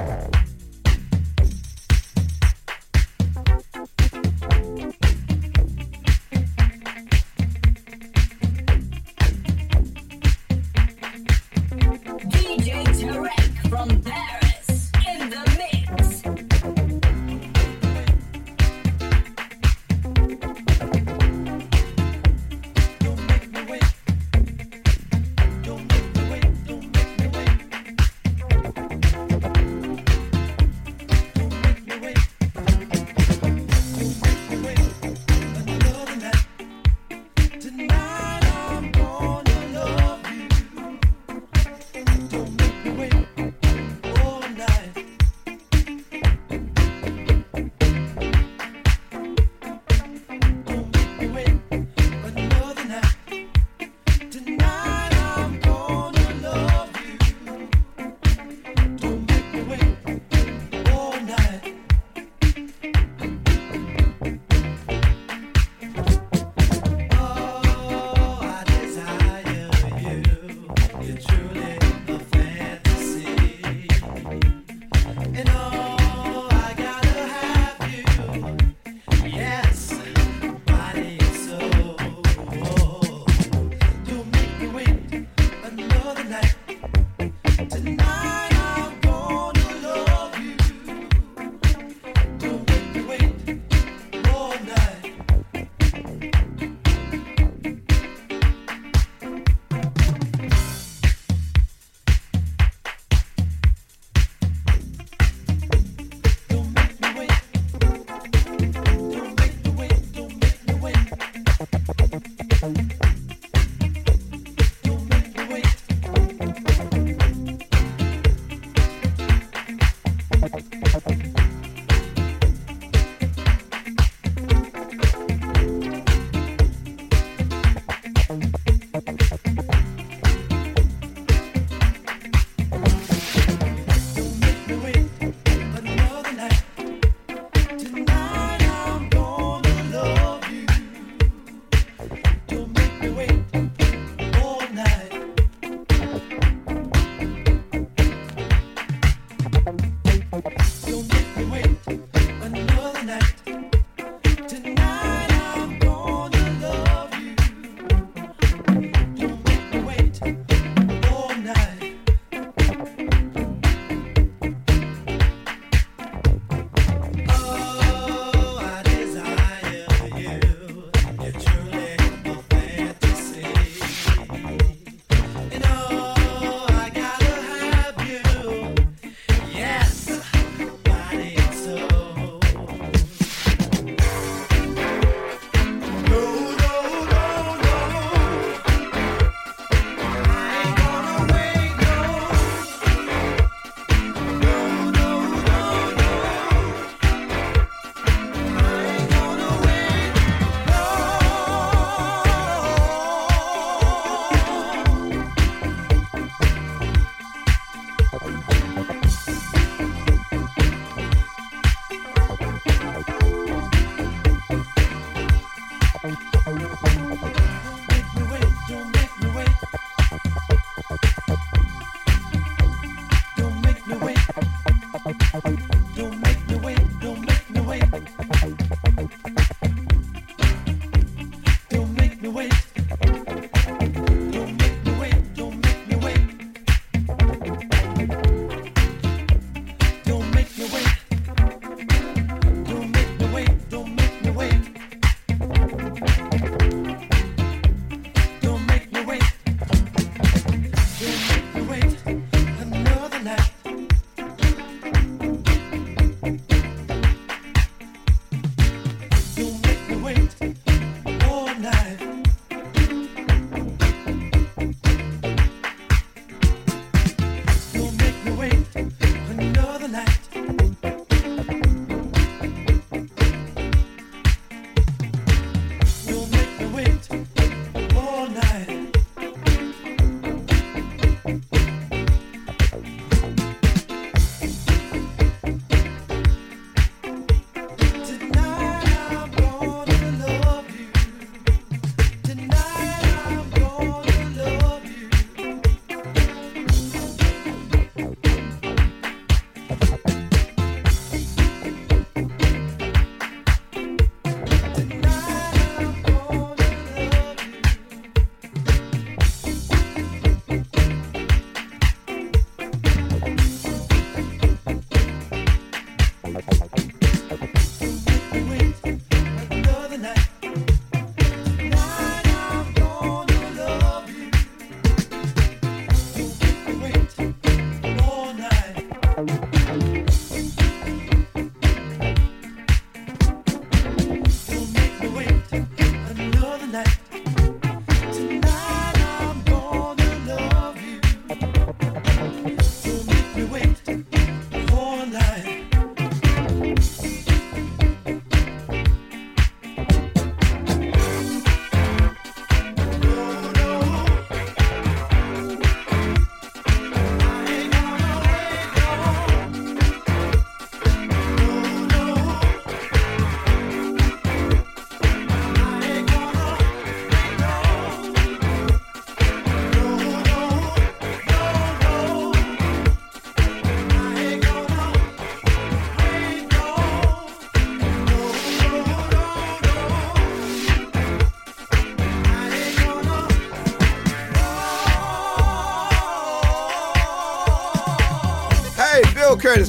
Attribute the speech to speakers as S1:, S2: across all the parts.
S1: Yeah.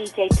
S2: DJ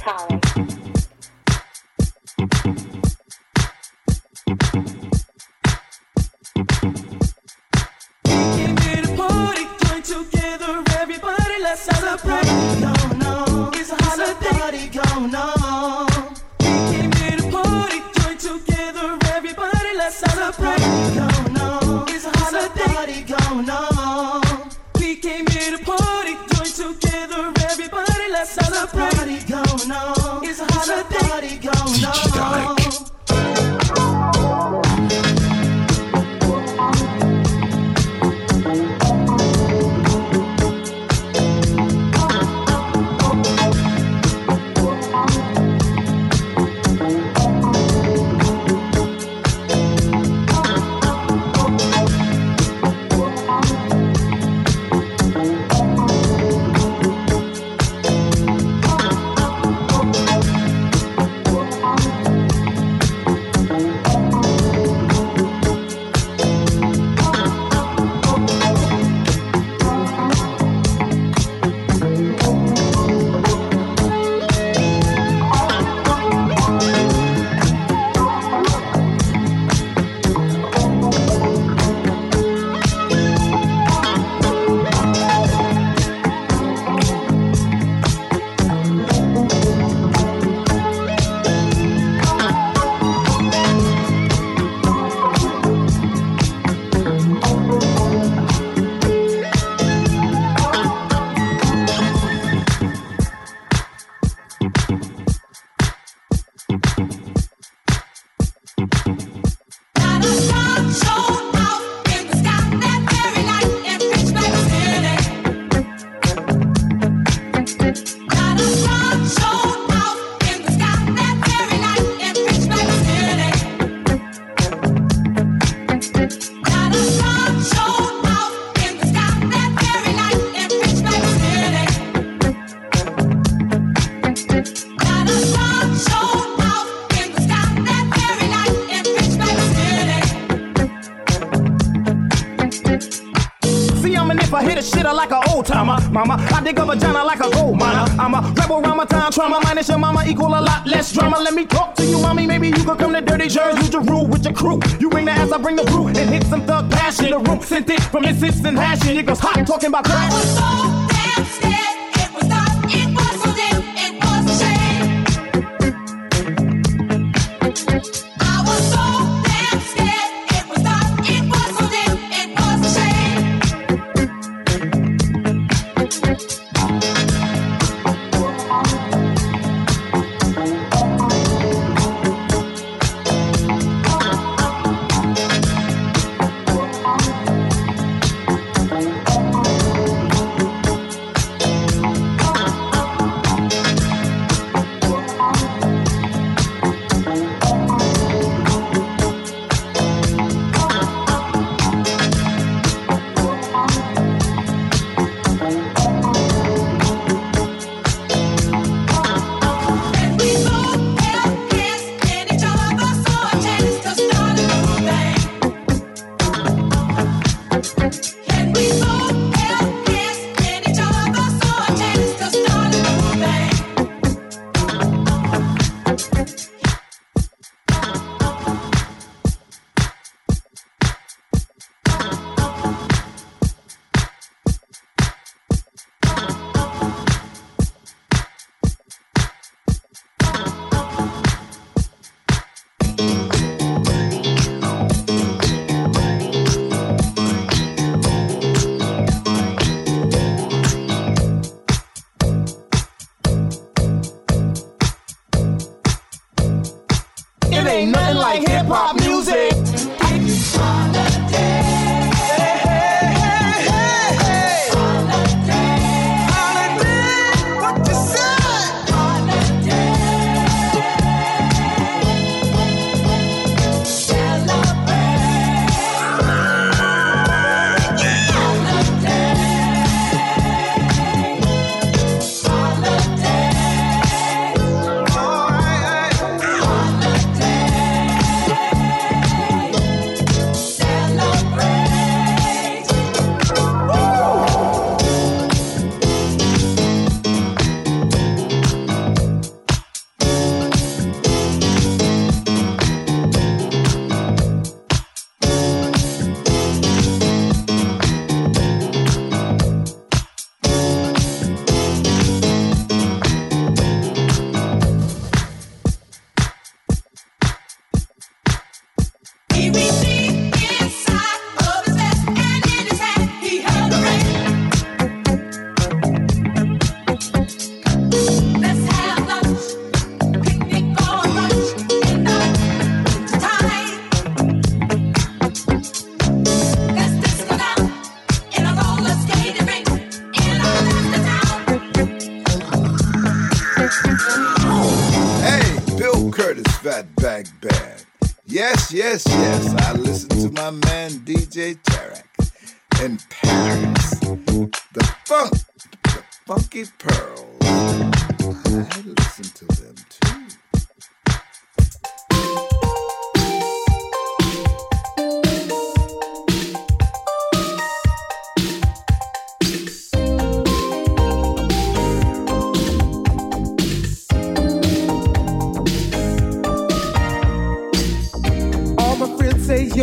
S3: mama. I dig up a vagina like a gold miner. I'm a rebel Ramadan trauma minus your mama equal a lot less drama. Let me talk to you, mommy. Maybe you could come to Dirty Jersey. You rule with your crew. You bring the ass, I bring the brew. And hit some thug passion. The room sent it from insist and passion, It goes hot talking about
S1: crashing. I was
S4: so downstairs.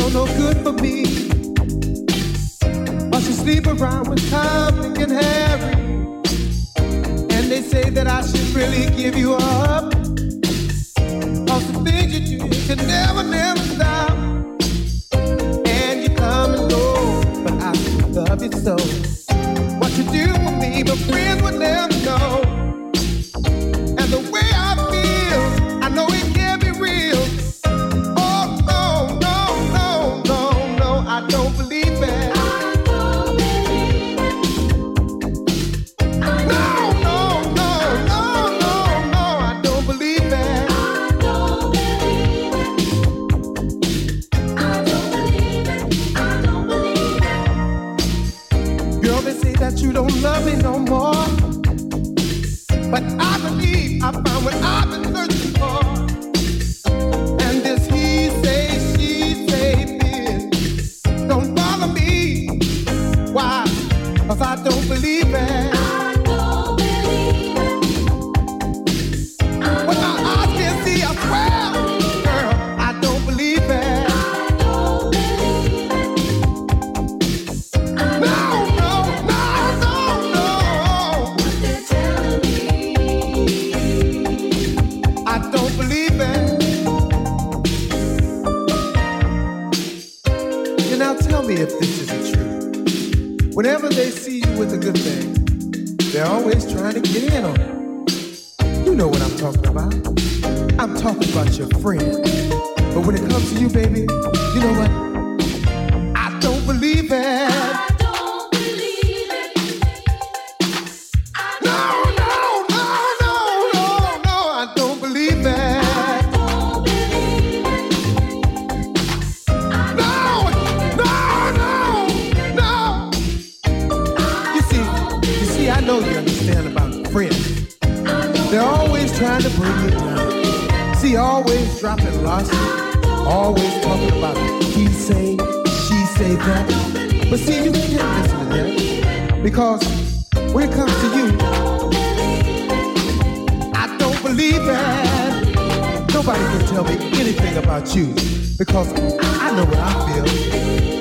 S4: You're no good for me. But you sleep around with Tommy and Harry. And they say that I should really give you up. friend. But when it comes to you, baby, you know what? I don't believe it. dropping lots. Always talking about it. he say, she say that. But see, you can't listen to that because when it comes to you, I don't believe that. Nobody can tell me anything about you because I know what I feel.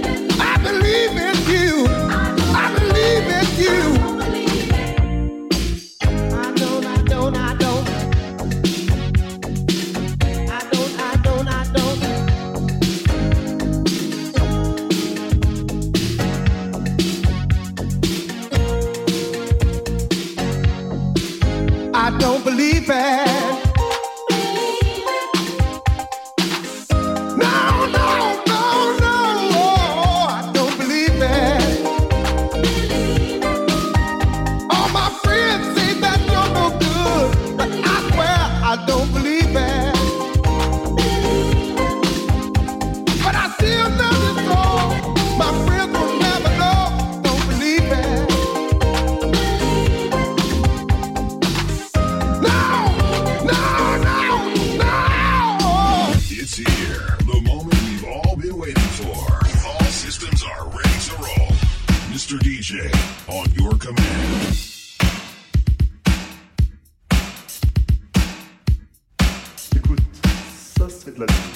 S5: DJ on your command.
S6: Écoute, ça c'est de la
S7: musique.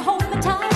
S7: Hold me tight.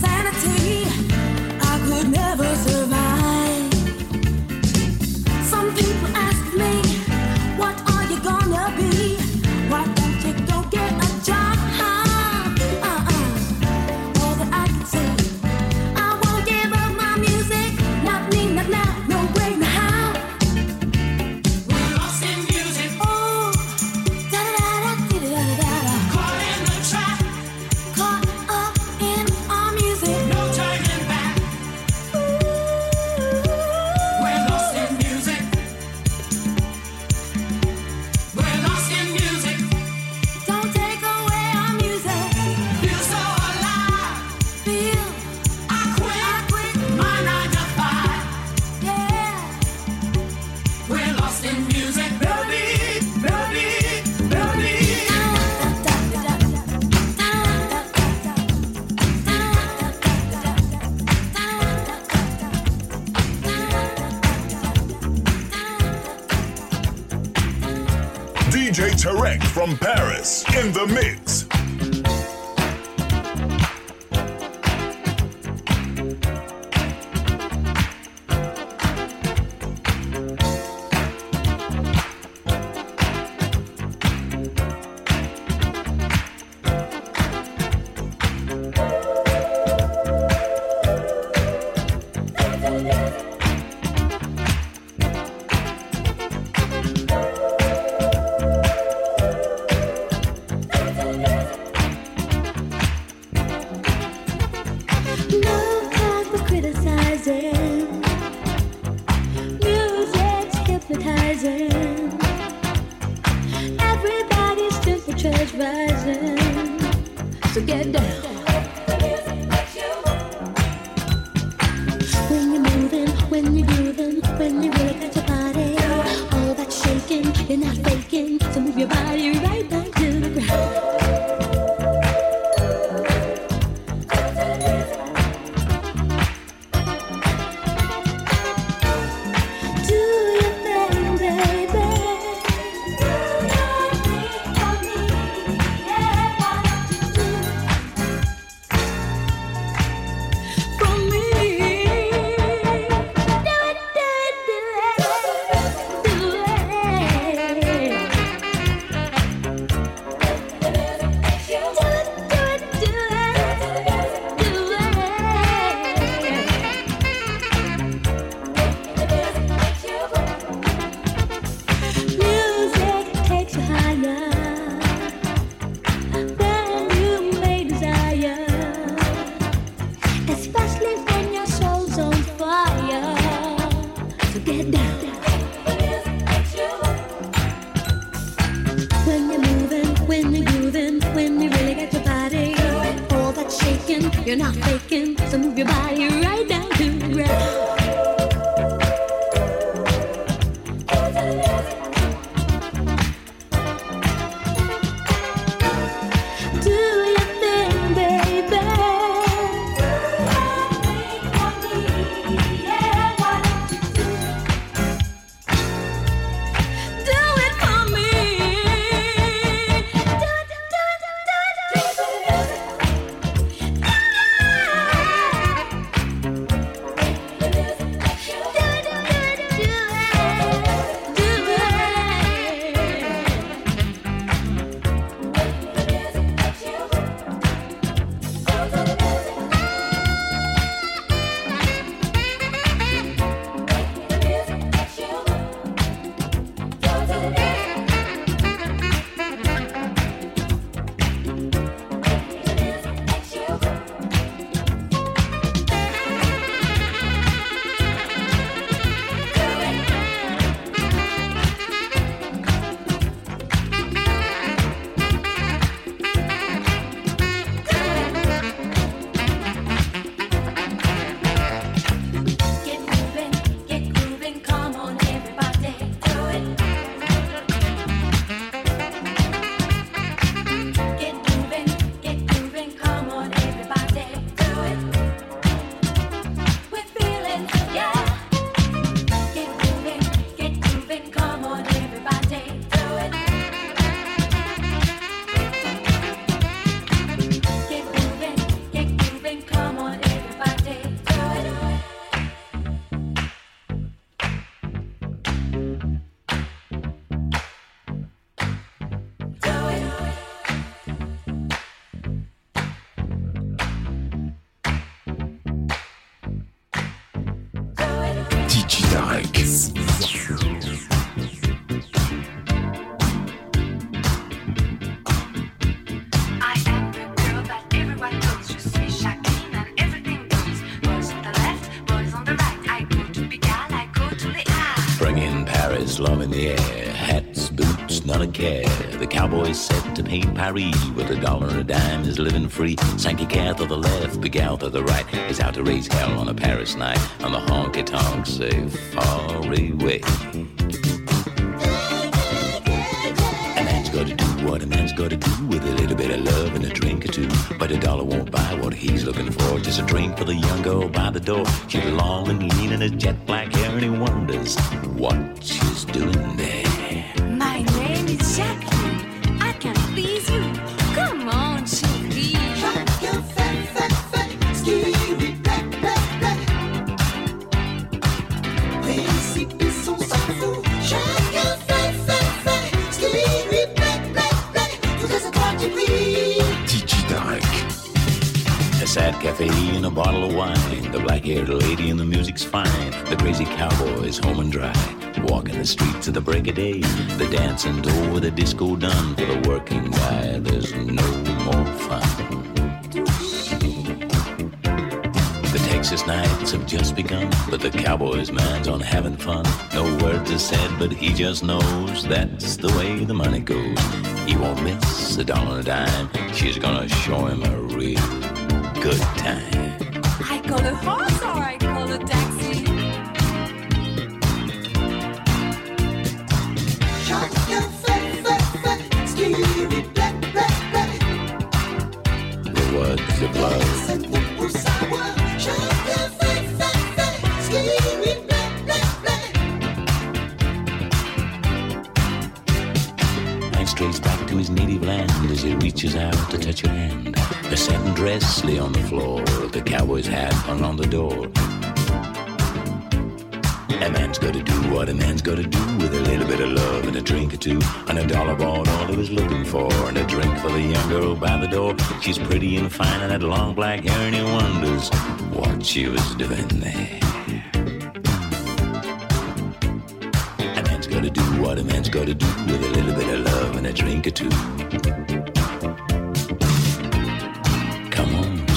S7: Sanity. Hypnotizing. Everybody's temperature's rising. So get down. When you're moving, when you're grooving, when you really your body, all that shaking, you're not faking. So move your body right
S8: In Paris, love in the air. Hats, boots, not a care. The cowboy's set to paint Paris with a dollar and a dime is living free. Sankey cat to the left, big out to the right. Is out to raise hell on a Paris night. On the honky tonk, say far away. What a man's gotta do with a little bit of love and a drink or two. But a dollar won't buy what he's looking for. Just a drink for the young girl by the door. She's long and lean in her jet black hair, and he wonders what she's doing there. cafe and a bottle of wine. The black haired lady and the music's fine. The crazy cowboy's home and dry. Walking the streets to the break of day. The dancing's with the disco done. For the working guy, there's no more fun. The Texas nights have just begun, but the cowboy's mind's on having fun. No words are said, but he just knows that's the way the money goes. He won't miss a dollar and a dime. She's gonna show him a real good time.
S9: I
S8: go to Hawthorne. reaches out to touch your hand. The satin dress lay on the floor, the cowboy's hat hung on the door. A man's gotta do what a man's gotta do with a little bit of love and a drink or two. And a dollar bought all he was looking for, and a drink for the young girl by the door. She's pretty and fine and had long black hair, and he wonders what she was doing there. A man's gotta do what a man's gotta do with a little bit of love and a drink or two.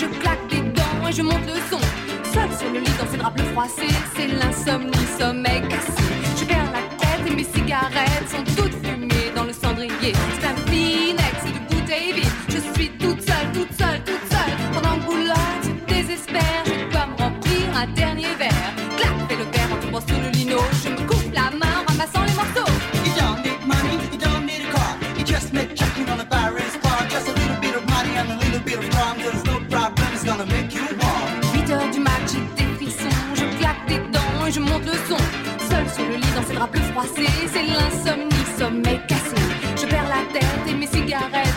S9: Je claque les dents et je monte le son. Seul sur le lit dans ses draps bleus froissés, c'est l'insomnie, sommeil cassé. Je perds la tête et mes cigarettes. le son. Seul sur le lit dans ses draps plus froissés, c'est l'insomnie, sommeil cassé. Je perds la tête et mes cigarettes.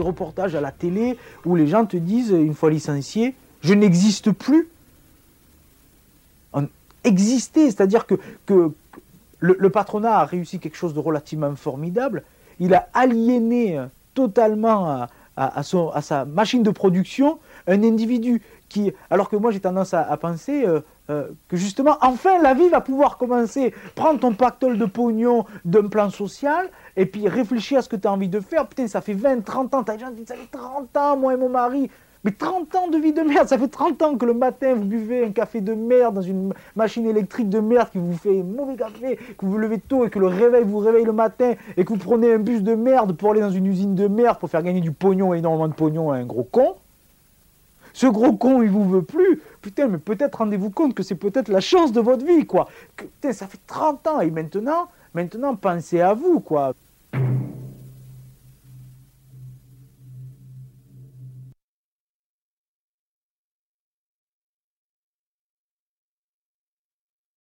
S10: reportages à la télé où les gens te disent, une fois licencié, je n'existe plus. Exister, c'est-à-dire que, que le, patronat a réussi quelque chose de relativement formidable. Il a aliéné euh, totalement euh, à, à, son, à sa machine de production un individu qui, alors que moi j'ai tendance à, penser euh, que justement, enfin la vie va pouvoir commencer. Prends ton pactole de pognon d'un plan social et puis réfléchis à ce que tu as envie de faire. Putain, ça fait 20, 30 ans. T'as des gens qui disent Ça fait 30 ans, moi et mon mari. Mais 30 ans de vie de merde, ça fait 30 ans que le matin vous buvez un café de merde dans une machine électrique de merde qui vous fait mauvais café, que vous vous levez tôt et que le réveil vous réveille le matin et que vous prenez un bus de merde pour aller dans une usine de merde pour faire gagner du pognon, énormément de pognon à un gros con. Ce gros con, il vous veut plus. Putain, mais peut-être rendez-vous compte que c'est peut-être la chance de votre vie, quoi. Putain, ça fait 30 ans et maintenant, maintenant pensez à vous, quoi. Thank you.